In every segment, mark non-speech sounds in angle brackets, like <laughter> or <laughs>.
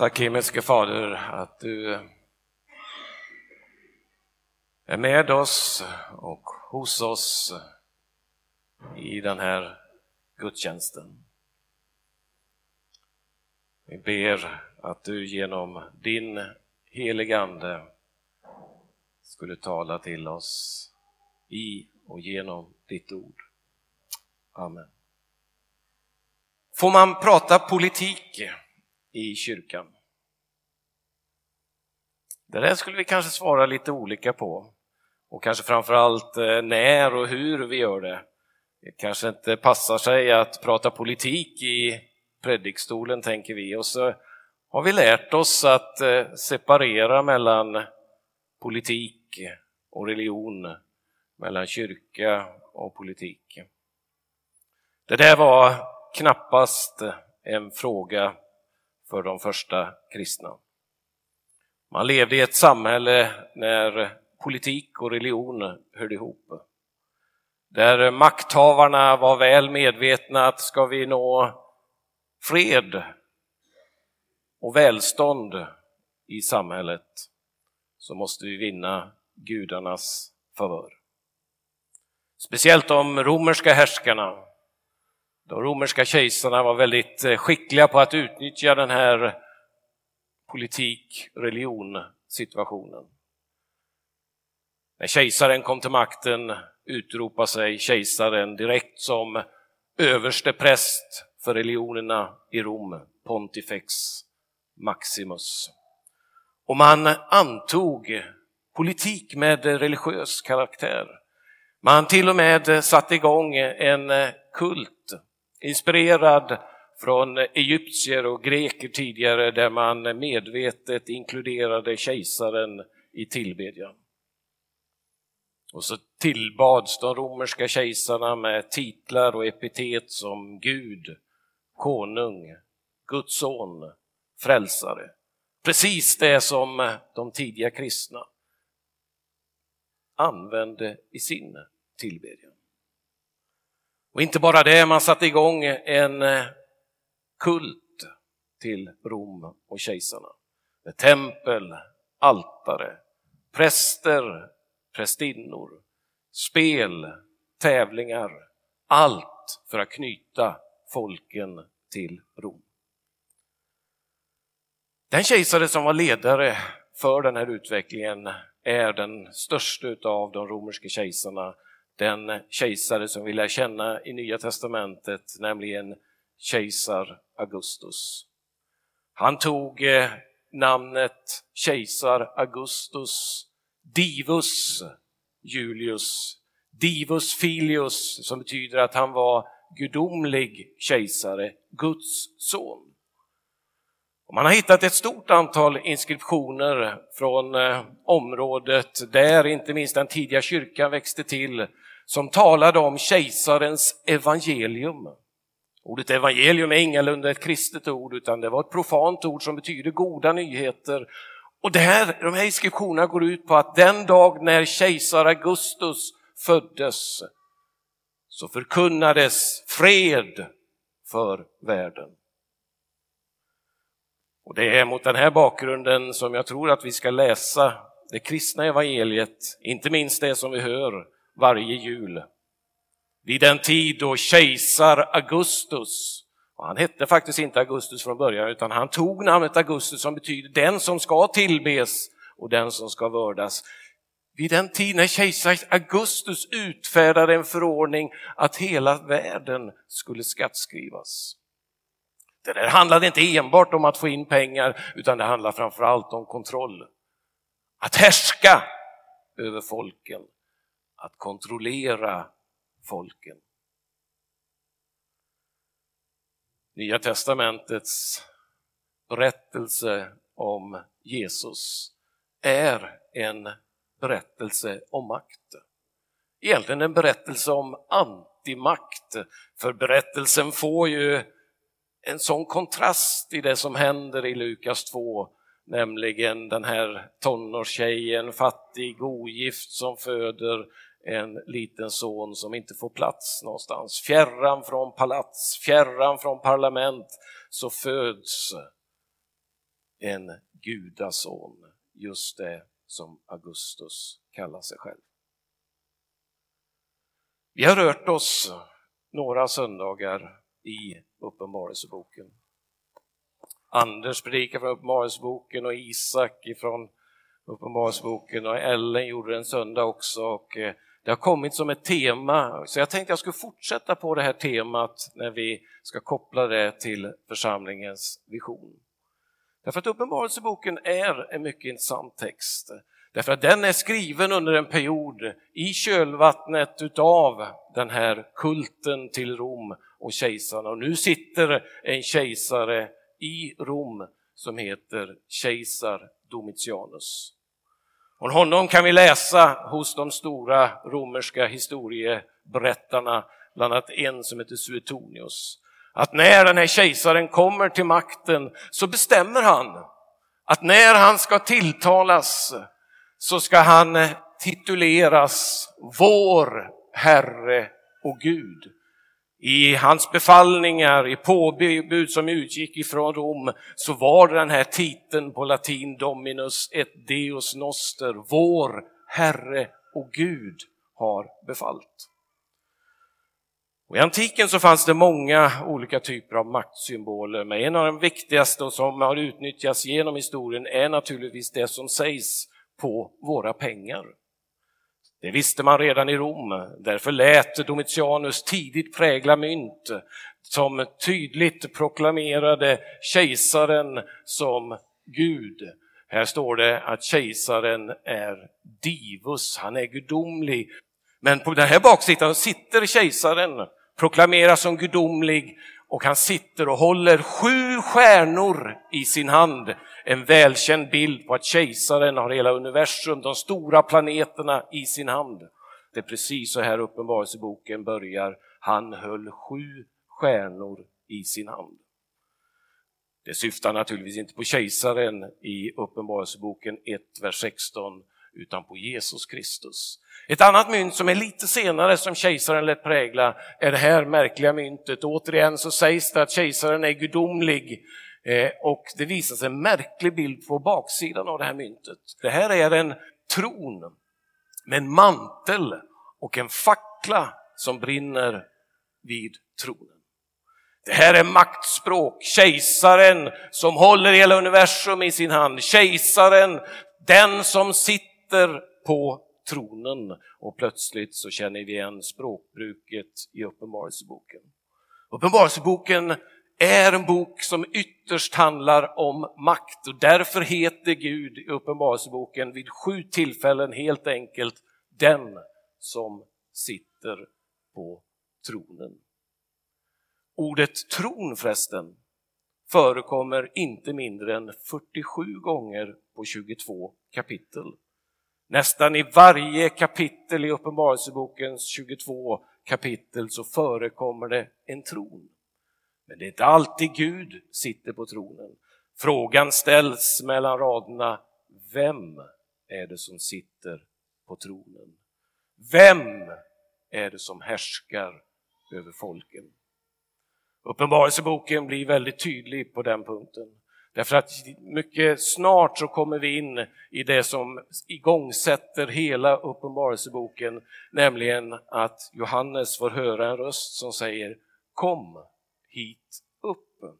Tack himmelske Fader att du är med oss och hos oss i den här gudstjänsten. Vi ber att du genom din heliga Ande skulle tala till oss i och genom ditt ord. Amen. Får man prata politik i kyrkan? Det där skulle vi kanske svara lite olika på. Och kanske framförallt allt när och hur vi gör det. Det kanske inte passar sig att prata politik i predikstolen, tänker vi. Och så har vi lärt oss att eh, separera mellan politik och religion, mellan kyrka och politik. Det där var knappast en fråga för de första kristna. Man levde i ett samhälle när politik och religion hörde ihop. Där makthavarna var väl medvetna att ska vi nå fred och välstånd i samhället så måste vi vinna gudarnas favör. Speciellt de romerska härskarna. De romerska kejsarna var väldigt eh, skickliga på att utnyttja den här politik-religion situationen. När kejsaren kom till makten utropade sig kejsaren direkt som överste präst för religionerna i Rom, Pontifex Maximus. Och man antog politik med religiös karaktär. Man till och med satte igång en eh, kult inspirerad från egyptier och greker tidigare där man medvetet inkluderade kejsaren i tillbedjan. Och så tillbads de romerska kejsarna med titlar och epitet som Gud, konung, Guds son, frälsare. Precis det som de tidiga kristna använde i sin tillbedjan. Och inte bara det, man satte igång en eh, kult till Rom och kejsarna. Med tempel, altare, präster, prästinnor, spel, tävlingar, allt för att knyta folken till Rom. Den kejsare som var ledare för den här utvecklingen är den största av de romerska kejsarna, den kejsare som vi lär känna i Nya testamentet, nämligen kejsar Augustus. Han tog eh, namnet kejsar Augustus Divus Julius, Divus Filius som betyder att han var gudomlig kejsare, Guds son. Man har hittat ett stort antal inskriptioner från eh, området där inte minst den tidiga kyrkan växte till som talade om kejsarens evangelium. Ordet evangelium är ingalunda ett kristet ord utan det var ett profant ord som betyder goda nyheter. Och det här, de här inskriptionerna går ut på att den dag när kejsar Augustus föddes så förkunnades fred för världen. Och det är mot den här bakgrunden som jag tror att vi ska läsa det kristna evangeliet, inte minst det som vi hör varje jul vid den tid då kejsar Augustus, och han hette faktiskt inte Augustus från början utan han tog namnet Augustus som betyder den som ska tillbes och den som ska vördas. Vid den tid när kejsar Augustus utfärdade en förordning att hela världen skulle skattskrivas. Det där handlade inte enbart om att få in pengar utan det handlade framförallt om kontroll. Att härska över folken, att kontrollera folken. Nya testamentets berättelse om Jesus är en berättelse om makt. Egentligen en berättelse om antimakt, för berättelsen får ju en sån kontrast i det som händer i Lukas 2, nämligen den här tonårstjejen, fattig, ogift som föder en liten son som inte får plats någonstans. Fjärran från palats, fjärran från parlament så föds en gudason, just det som Augustus kallar sig själv. Vi har rört oss några söndagar i Uppenbarelseboken. Anders predikar från Uppenbarelseboken och Isak från Uppenbarelseboken och Ellen gjorde det en söndag också. Och eh, det har kommit som ett tema, så jag tänkte jag skulle fortsätta på det här temat när vi ska koppla det till församlingens vision. Därför att Uppenbarelseboken är en mycket intressant text. Därför att den är skriven under en period i kölvattnet utav den här kulten till Rom och kejsarna. Och nu sitter en kejsare i Rom som heter kejsar Domitianus. Och honom kan vi läsa hos de stora romerska historieberättarna, bland annat en som heter Suetonius. Att när den här kejsaren kommer till makten så bestämmer han att när han ska tilltalas så ska han tituleras Vår Herre och Gud. I hans befallningar, i påbud som utgick ifrån Rom, så var den här titeln på latin Dominus et Deus Noster, vår Herre och Gud har befallt. Och I antiken så fanns det många olika typer av maktsymboler, men en av de viktigaste och som har utnyttjats genom historien är naturligtvis det som sägs på våra pengar. Det visste man redan i Rom, därför lät Domitianus tidigt prägla mynt som tydligt proklamerade kejsaren som Gud. Här står det att kejsaren är divus, han är gudomlig. Men på den här baksidan sitter kejsaren, proklameras som gudomlig och han sitter och håller sju stjärnor i sin hand en välkänd bild på att kejsaren har hela universum, de stora planeterna i sin hand. Det är precis så här Uppenbarelseboken börjar. Han höll sju stjärnor i sin hand. Det syftar naturligtvis inte på kejsaren i Uppenbarelseboken 1, vers 16, utan på Jesus Kristus. Ett annat mynt som är lite senare som kejsaren lät prägla är det här märkliga myntet. Återigen så sägs det att kejsaren är gudomlig Eh, och det visas en märklig bild på baksidan av det här myntet. Det här är en tron med en mantel och en fackla som brinner vid tronen. Det här är maktspråk, kejsaren som håller hela universum i sin hand, kejsaren, den som sitter på tronen. Och plötsligt så känner vi igen språkbruket i Uppenbarelseboken. Uppenbarelseboken är en bok som ytterst handlar om makt och därför heter Gud i Uppenbarelseboken vid sju tillfällen helt enkelt den som sitter på tronen. Ordet tron förresten förekommer inte mindre än 47 gånger på 22 kapitel. Nästan i varje kapitel i Uppenbarelsebokens 22 kapitel så förekommer det en tron. Men det är inte alltid Gud sitter på tronen. Frågan ställs mellan raderna, vem är det som sitter på tronen? Vem är det som härskar över folken? Uppenbarelseboken blir väldigt tydlig på den punkten. Därför att mycket snart så kommer vi in i det som igångsätter hela Uppenbarelseboken, nämligen att Johannes får höra en röst som säger Kom hit upp.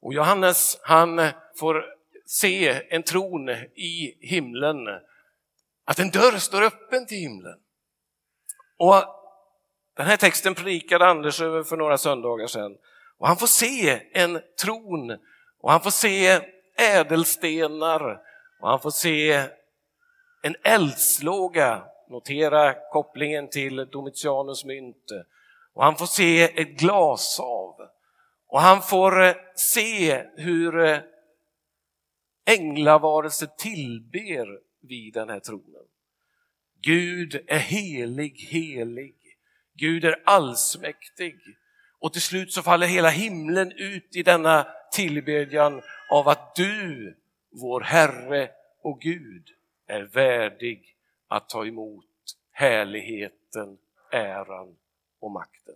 Och Johannes han får se en tron i himlen, att en dörr står öppen till himlen. Och den här texten predikade Anders över för några söndagar sedan. Och han får se en tron och han får se ädelstenar och han får se en eldslåga, notera kopplingen till Domitianus mynt, och han får se ett glashav. Och han får eh, se hur eh, änglavarelser tillber vid den här tronen. Gud är helig, helig. Gud är allsmäktig. Och till slut så faller hela himlen ut i denna tillbedjan av att du, vår Herre och Gud, är värdig att ta emot härligheten, äran och makten.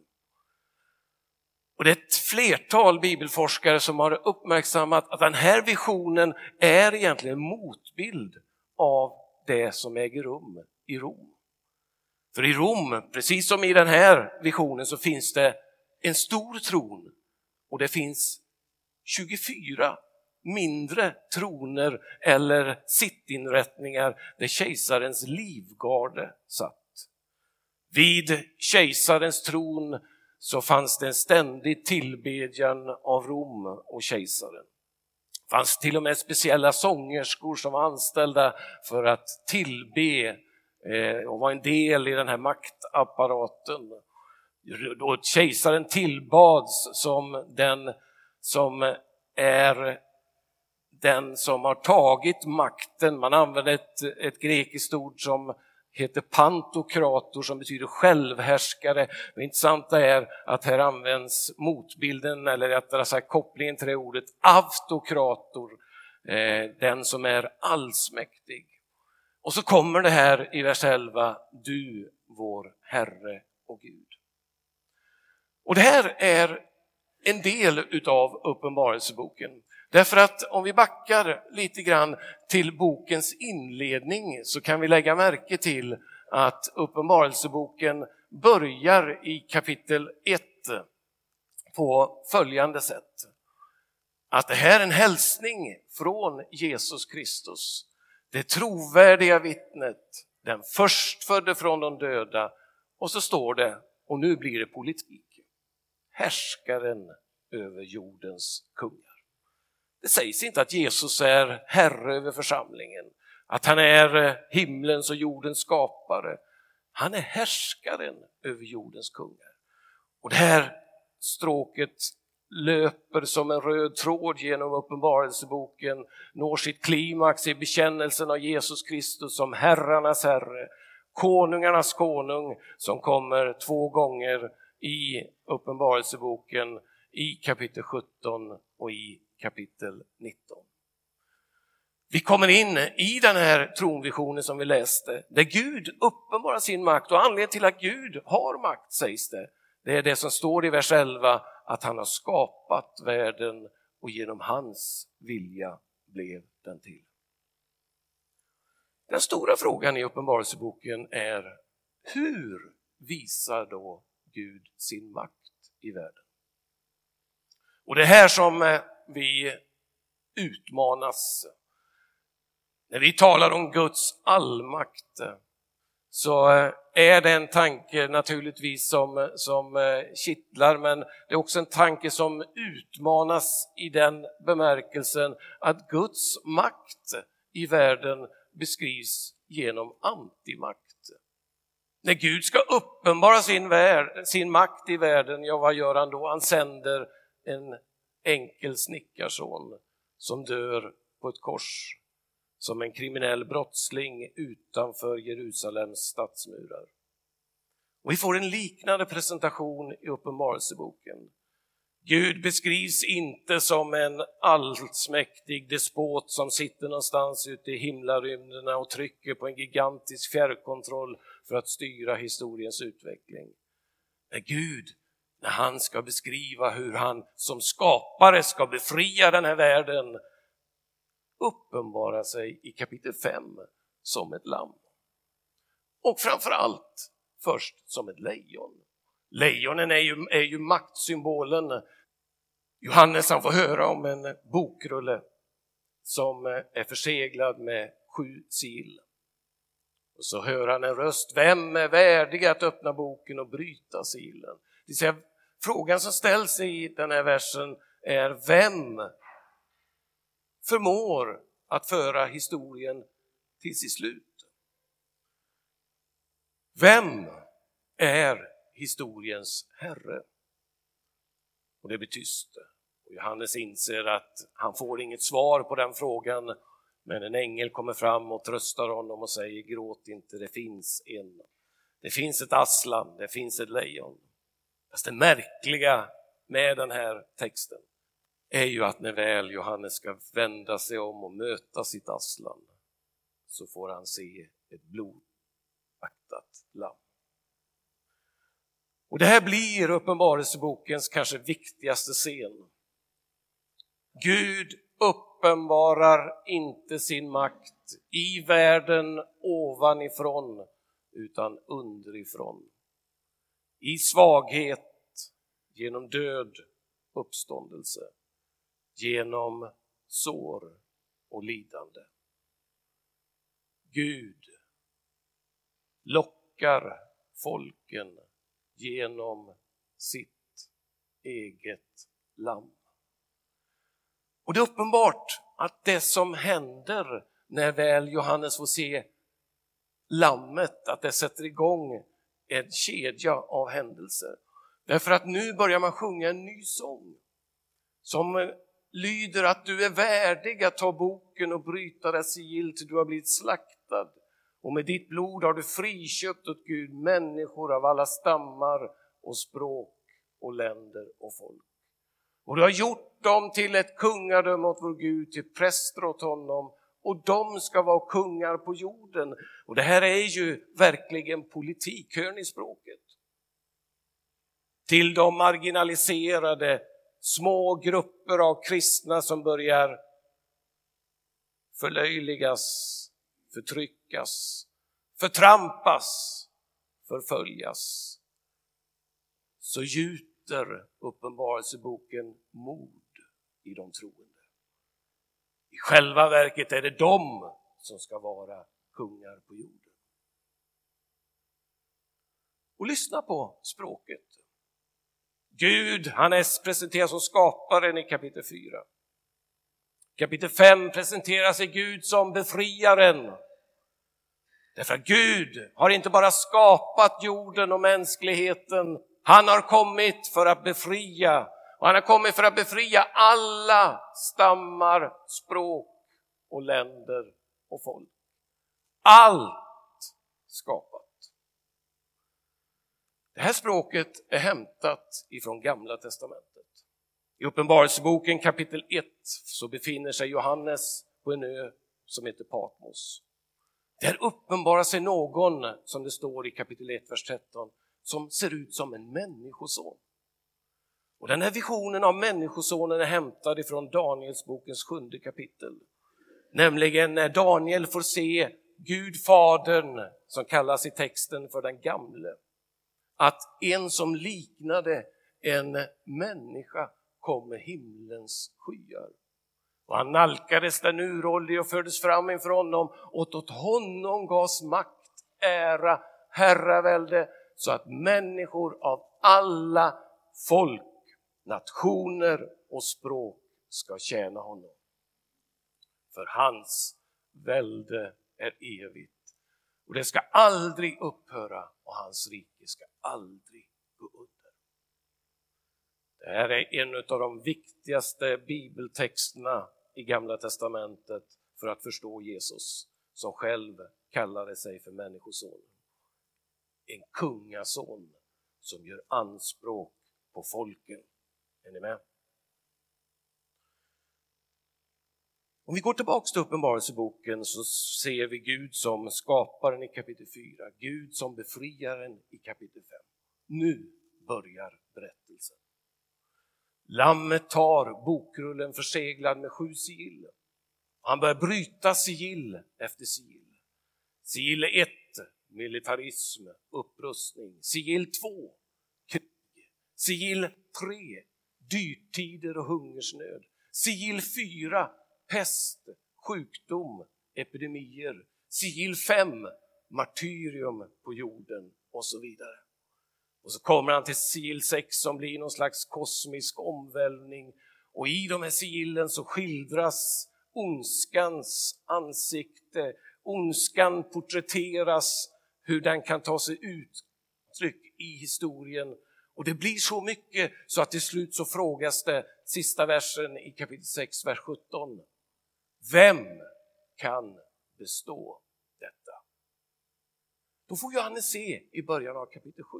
Och det är ett flertal bibelforskare som har uppmärksammat att den här visionen är egentligen en motbild av det som äger rum i Rom. För i Rom, precis som i den här visionen, så finns det en stor tron och det finns 24 mindre troner eller sittinrättningar där kejsarens livgarde satt. Vid kejsarens tron så fanns det en ständig tillbedjan av Rom och kejsaren. Det fanns till och med speciella sångerskor som var anställda för att tillbe eh, och vara en del i den här maktapparaten. Då kejsaren tillbads som den som är den som har tagit makten. Man använder ett, ett grekiskt ord som heter pantokrator som betyder självhärskare. Det intressanta är att här används motbilden, eller rättare sagt kopplingen till det ordet, autokrator, eh, den som är allsmäktig. Och så kommer det här i vers 11, du vår Herre och Gud. Och det här är en del utav Uppenbarelseboken. Därför att om vi backar lite grann till bokens inledning så kan vi lägga märke till att Uppenbarelseboken börjar i kapitel 1 på följande sätt. Att det här är en hälsning från Jesus Kristus, det trovärdiga vittnet, den förstfödde från de döda och så står det, och nu blir det politik, härskaren över jordens kungar. Det sägs inte att Jesus är herre över församlingen, att han är eh, himlens och jordens skapare. Han är härskaren över jordens kungar. Och det här stråket löper som en röd tråd genom Uppenbarelseboken, når sitt klimax i bekännelsen av Jesus Kristus som herrarnas herre, konungarnas konung som kommer två gånger i Uppenbarelseboken i kapitel 17 och i kapitel 19. Vi kommer in i den här tronvisionen som vi läste, där Gud uppenbarar sin makt och anledningen till att Gud har makt sägs det, det är det som står i vers 11, att han har skapat världen och genom hans vilja blev den till. Den stora frågan i Uppenbarelseboken är hur visar då Gud sin makt i världen? Och det är här som eh, vi utmanas. När vi talar om Guds allmakt eh, så eh, är det en tanke naturligtvis som, som kittlar men det är också en tanke som utmanas i den bemärkelsen att Guds makt i världen beskrivs genom antimakt. När Gud ska uppenbara sin, värld, sin makt i världen, ja vad gör han då? Han sänder en enkel snickarson som dör på ett kors som en kriminell brottsling utanför Jerusalems stadsmurar. Och vi får en liknande presentation i Uppenbarelseboken. Gud beskrivs inte som en allsmäktig despot som sitter någonstans ute i himlarymderna och trycker på en gigantisk fjärrkontroll för att styra historiens utveckling. Nej, Gud när han ska beskriva hur han som skapare ska befria den här världen uppenbarar sig i kapitel 5 som ett lamm. Och framför allt först som ett lejon. Lejonen är ju, är ju maktsymbolen. Johannes han får höra om en bokrulle som eh, är förseglad med sju sil. Och så hör han en röst, vem är värdig att öppna boken och bryta silen? Det säga, Frågan som ställs i den här versen är vem förmår att föra historien till sitt slut? Vem är historiens herre? Och det blir tyst. Och Johannes inser att han får inget svar på den frågan men en ängel kommer fram och tröstar honom och säger gråt inte, det finns en. Det finns ett Aslan, det finns ett lejon. Fast det märkliga med den här texten är ju att när väl Johannes ska vända sig om och möta sitt Aslan så får han se ett blodaktat lamm. Och det här blir Uppenbarelsebokens kanske viktigaste scen. Gud uppenbarar inte sin makt i världen ovanifrån utan underifrån. I svaghet, genom död, uppståndelse, genom sår och lidande. Gud lockar folken genom sitt eget lamm. Och det är uppenbart att det som händer när väl Johannes får se lammet, att det sätter igång en kedja av händelser. Därför att nu börjar man sjunga en ny sång som eh, lyder att du är värdig att ta boken och bryta dess sigill till du har blivit slaktad. Och med ditt blod har du friköpt åt Gud människor av alla stammar och språk och länder och folk. Och du har gjort dem till ett kungadöme åt vår Gud, till präster åt honom och de ska vara kungar på jorden. Och det här är ju verkligen politik, hör ni språket? Till de marginaliserade små grupper av kristna som börjar förlöjligas, förtryckas, förtrampas, förföljas. Så gjuter Uppenbarelseboken mod i de troende. I själva verket är det de som ska vara kungar på jorden. Och lyssna på språket. Gud, han är presenterad som skaparen i kapitel 4. Kapitel 5 presenterar sig Gud som befriaren. Därför att Gud har inte bara skapat jorden och mänskligheten, han har kommit för att befria och han har kommit för att befria alla stammar, språk och länder och folk. Allt skapat. Det här språket är hämtat ifrån Gamla testamentet. I Uppenbarelseboken kapitel 1 så befinner sig Johannes på en ö som heter Patmos. Där uppenbarar sig någon, som det står i kapitel 1, vers 13, som ser ut som en människoson. Och den här visionen av Människosonen är hämtad ifrån Danielsbokens sjunde kapitel. Nämligen när Daniel får se Gud Fadern, som kallas i texten för den gamle, att en som liknade en människa kom med himlens skyar. Och han nalkades den uråldrige och fördes fram inför honom och åt honom gavs makt, ära, herravälde så att människor av alla folk nationer och språk ska tjäna honom. För hans välde är evigt och det ska aldrig upphöra och hans rike ska aldrig. Det här är en av de viktigaste bibeltexterna i Gamla testamentet för att förstå Jesus som själv kallade sig för Människosonen. En kungason som gör anspråk på folken. Är ni med? Om vi går tillbaks till Uppenbarelseboken så ser vi Gud som skaparen i kapitel 4, Gud som befriaren i kapitel 5. Nu börjar berättelsen. Lammet tar bokrullen förseglad med sju sigill. Han börjar bryta sigill efter sigill. Sigill 1, militarism, upprustning. Sigill 2, krig. Sigill 3, dyrtider och hungersnöd. Sigill 4, pest, sjukdom, epidemier. Sigill 5, martyrium på jorden och så vidare. Och så kommer han till sigill 6 som blir någon slags kosmisk omvälvning och i de här sigillen så skildras ondskans ansikte, ondskan porträtteras, hur den kan ta sig uttryck i historien och det blir så mycket så att till slut så frågas det, sista versen i kapitel 6, vers 17. Vem kan bestå detta? Då får Johannes se i början av kapitel 7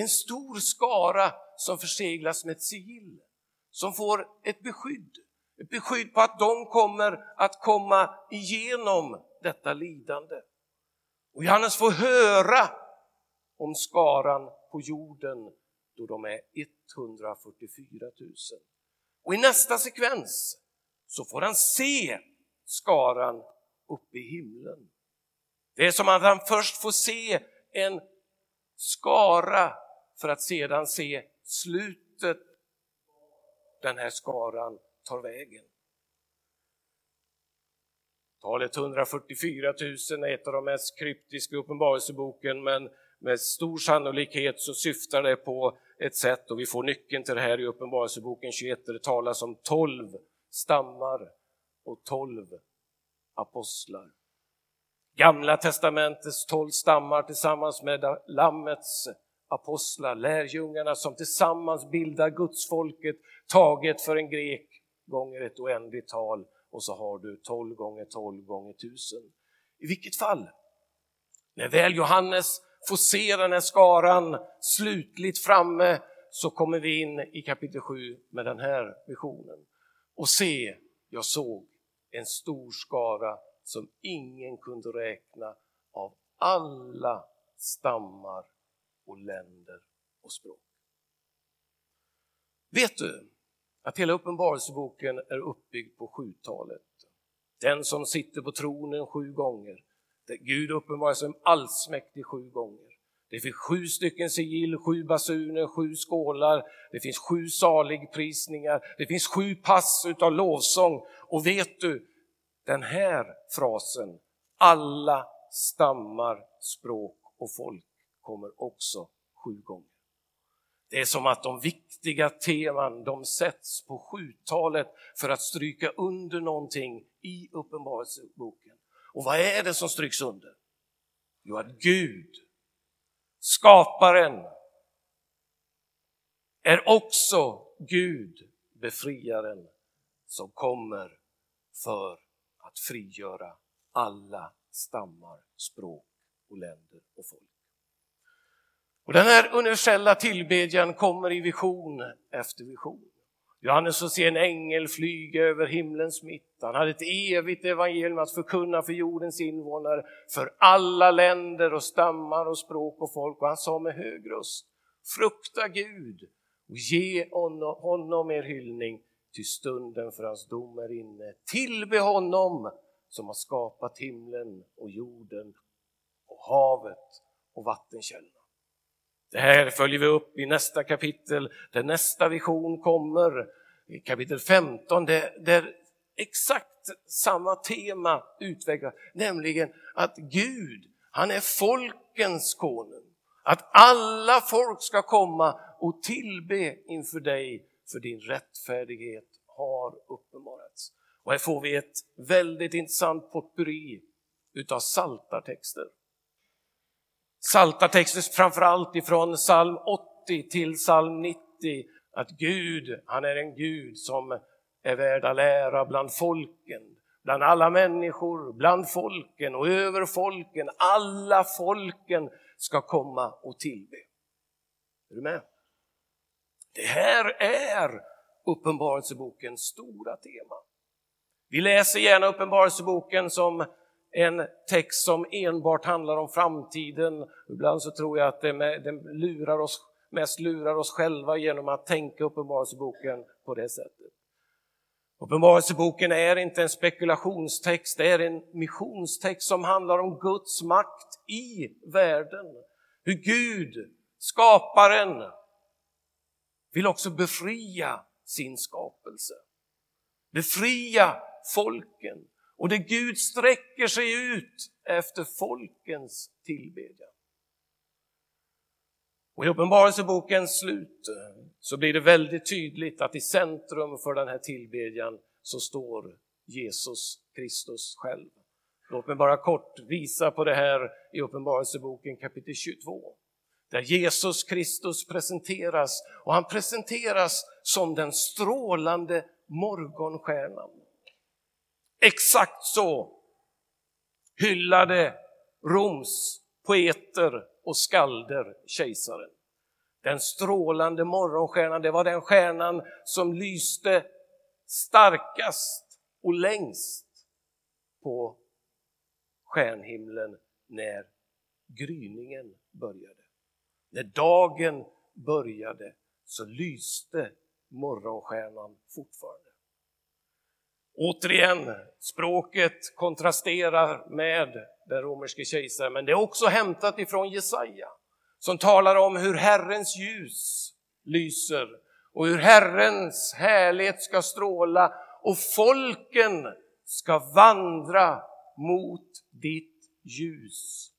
en stor skara som förseglas med ett sigill, som får ett beskydd. Ett beskydd på att de kommer att komma igenom detta lidande. Och Johannes får höra om skaran på jorden då de är 144 000. Och i nästa sekvens så får han se skaran uppe i himlen. Det är som att han först får se en skara för att sedan se slutet den här skaran tar vägen. Talet 144 000 är ett av de mest kryptiska i Uppenbarelseboken men med stor sannolikhet så syftar det på ett sätt och vi får nyckeln till det här i Uppenbarelseboken 21 där det talas om 12 stammar och 12 apostlar. Gamla testamentets 12 stammar tillsammans med Lammets apostlar, lärjungarna som tillsammans bildar gudsfolket taget för en grek gånger ett oändligt tal och så har du 12 gånger 12 gånger 1000. I vilket fall, när väl Johannes får se den här skaran slutligt framme så kommer vi in i kapitel 7 med den här visionen. Och se, jag såg en stor skara som ingen kunde räkna av alla stammar och länder och språk. Vet du att hela Uppenbarelseboken är uppbyggd på sjutalet? Den som sitter på tronen sju gånger, Gud uppenbarar sig som allsmäktig sju gånger. Det finns sju stycken sigill, sju basuner, sju skålar, det finns sju saligprisningar, det finns sju pass utav lovsång. Och vet du, den här frasen, alla stammar, språk och folk, kommer också sju gånger. Det är som att de viktiga teman de sätts på sjutalet för att stryka under någonting i Uppenbarelseboken. Och vad är det som stryks under? Jo, att Gud, skaparen, är också Gud, befriaren, som kommer för att frigöra alla stammar, språk och länder och folk. Och den här universella tillbedjan kommer i vision efter vision. Johannes får se en ängel flyga över himlens mitt. Han hade ett evigt evangelium att förkunna för jordens invånare, för alla länder och stammar och språk och folk. Och han sa med hög röst, frukta Gud och ge honom er hyllning, till stunden för hans dom är inne. Tillbe honom som har skapat himlen och jorden och havet och vattenkällorna. Det här följer vi upp i nästa kapitel där nästa vision kommer, i kapitel 15, där, där exakt samma tema utvecklas, nämligen att Gud, han är folkens konung. Att alla folk ska komma och tillbe inför dig för din rättfärdighet har uppenbarats. Och här får vi ett väldigt intressant potpurri utav saltartexter. Saltartexter framförallt ifrån psalm 80 till psalm 90 att Gud, han är en Gud som är värd att lära bland folken, bland alla människor, bland folken och över folken. Alla folken ska komma och tillbe. Är du med? Det här är Uppenbarelsebokens stora tema. Vi läser gärna Uppenbarelseboken som en text som enbart handlar om framtiden. Ibland så tror jag att den lurar oss, mest lurar oss själva genom att tänka Uppenbarelseboken på det sättet. Uppenbarelseboken är inte en spekulationstext, det är en missionstext som handlar om Guds makt i världen. Hur Gud, skaparen, vill också befria sin skapelse. Befria folken och det Gud sträcker sig ut efter folkens tillbedjan. Och I Uppenbarelsebokens slut så blir det väldigt tydligt att i centrum för den här tillbedjan så står Jesus Kristus själv. Låt mig bara kort visa på det här i Uppenbarelseboken kapitel 22 där Jesus Kristus presenteras och han presenteras som den strålande morgonstjärnan. Exakt så hyllade Roms poeter och skalder kejsaren. Den strålande morgonstjärnan, det var den stjärnan som lyste starkast och längst på stjärnhimlen när gryningen började. När dagen började så lyste morgonstjärnan fortfarande. Återigen, språket kontrasterar med den romerske kejsaren, men det är också hämtat ifrån Jesaja som talar om hur Herrens ljus lyser och hur Herrens härlighet ska stråla och folken ska vandra mot ditt ljus.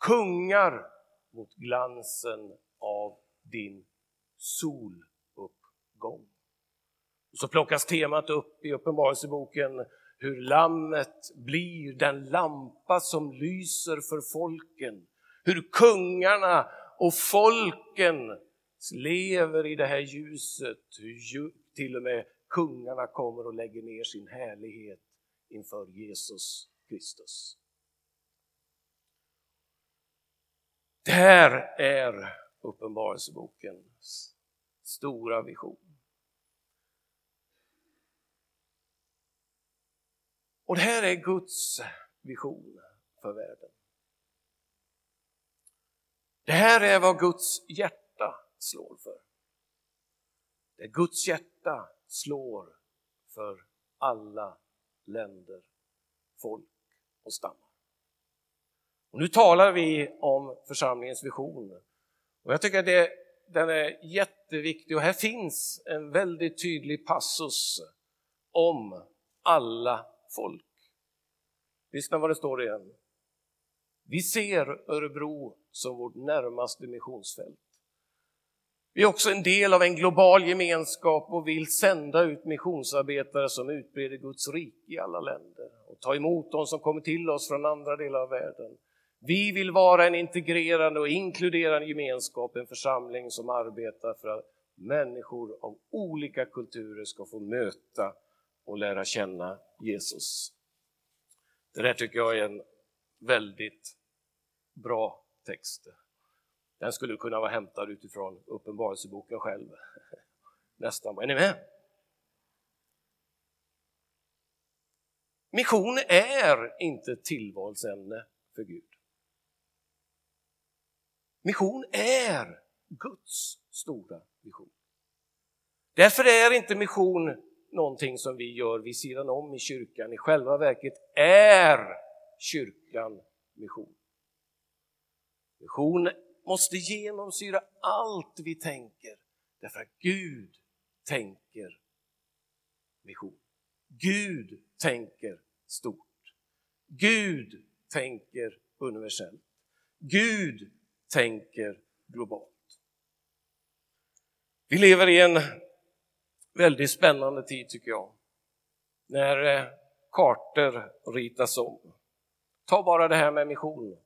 Kungar mot glansen av din soluppgång. Så plockas temat upp i Uppenbarelseboken hur lammet blir den lampa som lyser för folken. Hur kungarna och folken lever i det här ljuset. Hur till och med kungarna kommer och lägger ner sin härlighet inför Jesus Kristus. Det här är Uppenbarelsebokens stora vision. Och det här är Guds vision för världen. Det här är vad Guds hjärta slår för. Det Guds hjärta slår för alla länder, folk och stammar. Och nu talar vi om församlingens vision. Och jag tycker att den är jätteviktig och här finns en väldigt tydlig passus om alla folk. Lyssna vad det står igen. Vi ser Örebro som vårt närmaste missionsfält. Vi är också en del av en global gemenskap och vill sända ut missionsarbetare som utbreder Guds rike i alla länder och ta emot dem som kommer till oss från andra delar av världen. Vi vill vara en integrerande och inkluderande gemenskap, en församling som arbetar för att människor av olika kulturer ska få möta och lära känna Jesus. Det där tycker jag är en väldigt bra text. Den skulle kunna vara hämtad utifrån Uppenbarelseboken själv. <laughs> Nästan. Är ni med? Mission är inte ett tillvalsämne för Gud. Mission är Guds stora vision. Därför är inte mission någonting som vi gör vid sidan om i kyrkan. I själva verket är kyrkan mission. Mission måste genomsyra allt vi tänker därför att Gud tänker mission. Gud tänker stort. Gud tänker universellt. Gud tänker globalt. Vi lever i en väldigt spännande tid tycker jag. När eh, kartor ritas om. Ta bara det här med mission.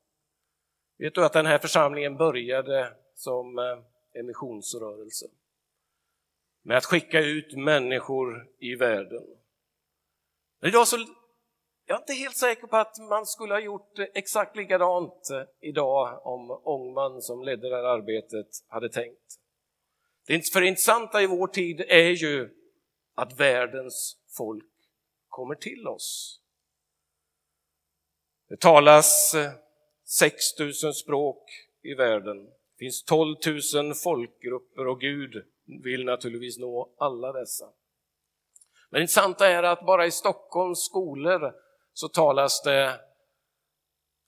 Vet du att den här församlingen började som eh, en missionsrörelse? Med att skicka ut människor i världen. Idag så, jag är inte helt säker på att man skulle ha gjort exakt likadant eh, idag om Ångman som ledde det här arbetet hade tänkt. Det för intressanta i vår tid är ju att världens folk kommer till oss. Det talas eh, 6 000 språk i världen. Det finns 12 000 folkgrupper och Gud vill naturligtvis nå alla dessa. Men det intressanta är att bara i Stockholms skolor så talas det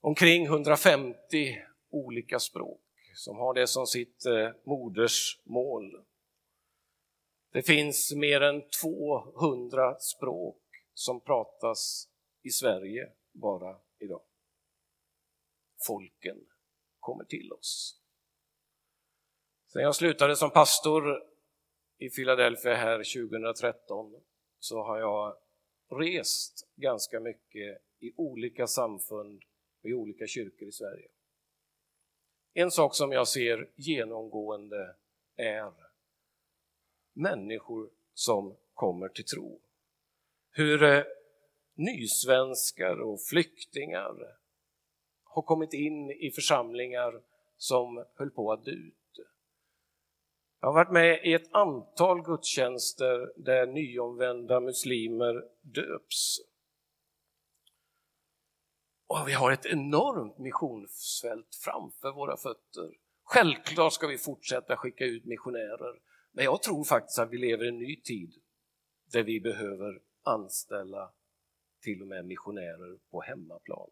omkring 150 olika språk som har det som sitt eh, modersmål. Det finns mer än 200 språk som pratas i Sverige bara idag. Folken kommer till oss. Sen jag slutade som pastor i Philadelphia här 2013 så har jag rest ganska mycket i olika samfund och i olika kyrkor i Sverige. En sak som jag ser genomgående är människor som kommer till tro. Hur eh, nysvenskar och flyktingar har kommit in i församlingar som höll på att dö ut. Jag har varit med i ett antal gudstjänster där nyomvända muslimer döps. Och vi har ett enormt missionsfält framför våra fötter Självklart ska vi fortsätta skicka ut missionärer, men jag tror faktiskt att vi lever i en ny tid där vi behöver anställa till och med missionärer på hemmaplan.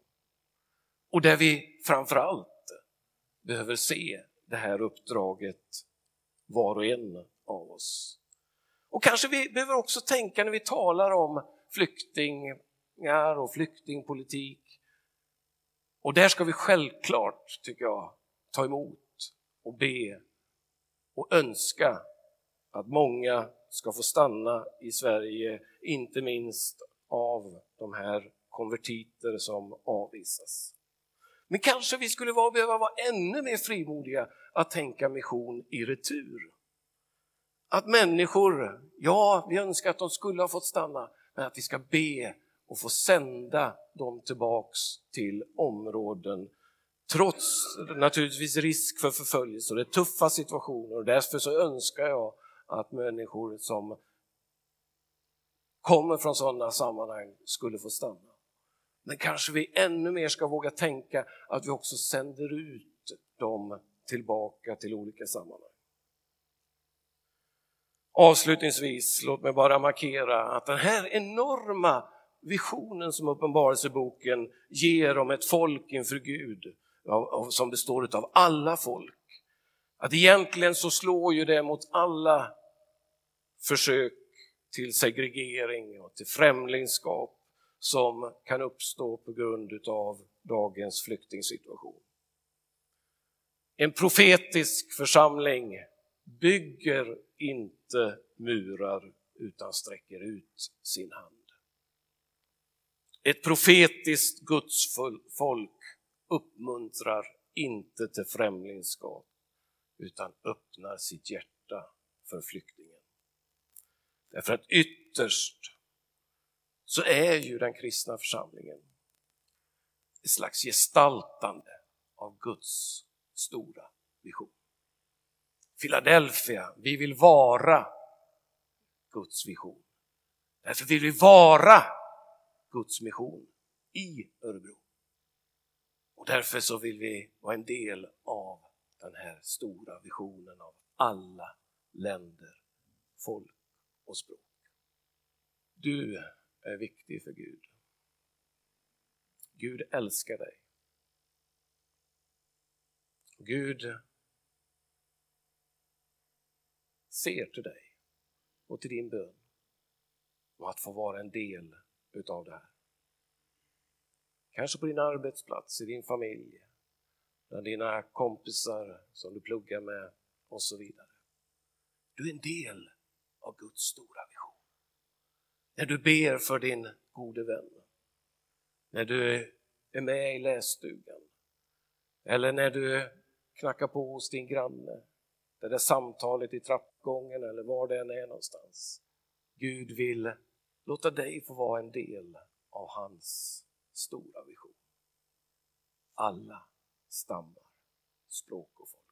Och där vi framför allt behöver se det här uppdraget var och en av oss. Och kanske vi behöver också tänka när vi talar om flyktingar och flyktingpolitik. Och där ska vi självklart, tycker jag, ta emot och be och önska att många ska få stanna i Sverige, inte minst av de här konvertiter som avvisas. Men kanske vi skulle vara, behöva vara ännu mer frimodiga att tänka mission i retur. Att människor, ja, vi önskar att de skulle ha fått stanna, men att vi ska be och få sända dem tillbaks till områden trots naturligtvis risk för förföljelse och det är tuffa situationer och därför så önskar jag att människor som kommer från sådana sammanhang skulle få stanna. Men kanske vi ännu mer ska våga tänka att vi också sänder ut dem tillbaka till olika sammanhang. Avslutningsvis, låt mig bara markera att den här enorma visionen som Uppenbarelseboken ger om ett folk inför Gud, som består av alla folk, att egentligen så slår ju det mot alla försök till segregering och till främlingskap som kan uppstå på grund av dagens flyktingsituation. En profetisk församling bygger inte murar utan sträcker ut sin hand. Ett profetiskt gudsfolk uppmuntrar inte till främlingskap utan öppnar sitt hjärta för flyktingen. Därför att ytterst så är ju den kristna församlingen ett slags gestaltande av Guds stora vision. Philadelphia, vi vill vara Guds vision. Därför vill vi vara Guds mission i Örebro. Och därför så vill vi vara en del av den här stora visionen av alla länder, folk och språk. Du är viktig för Gud. Gud älskar dig. Gud ser till dig och till din bön och att få vara en del utav det här. Kanske på din arbetsplats, i din familj, bland dina kompisar som du pluggar med och så vidare. Du är en del av Guds stora vision. När du ber för din gode vän, när du är med i lässtugan eller när du knackar på hos din granne, det där samtalet i trappgången eller var det än är någonstans. Gud vill låta dig få vara en del av hans stora vision. Alla stammar, språk och folk.